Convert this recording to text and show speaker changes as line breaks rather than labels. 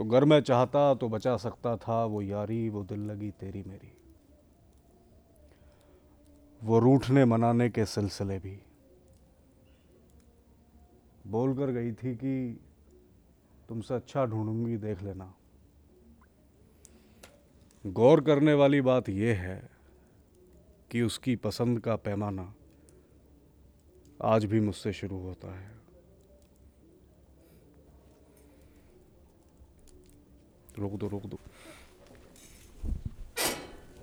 तो गर मैं चाहता तो बचा सकता था, वो यारी, वो दिल लगी तेरी मेरी। वो रूठने मनाने के सिलसिले भी। बोल कर गई थी कि तुमसे अच्छा ढूंढूँगी, देख लेना। गौर करने वाली बात यह है कि उसकी पसंद का पैमाना आज भी मुझसे शुरू होता है। 로고도 로고도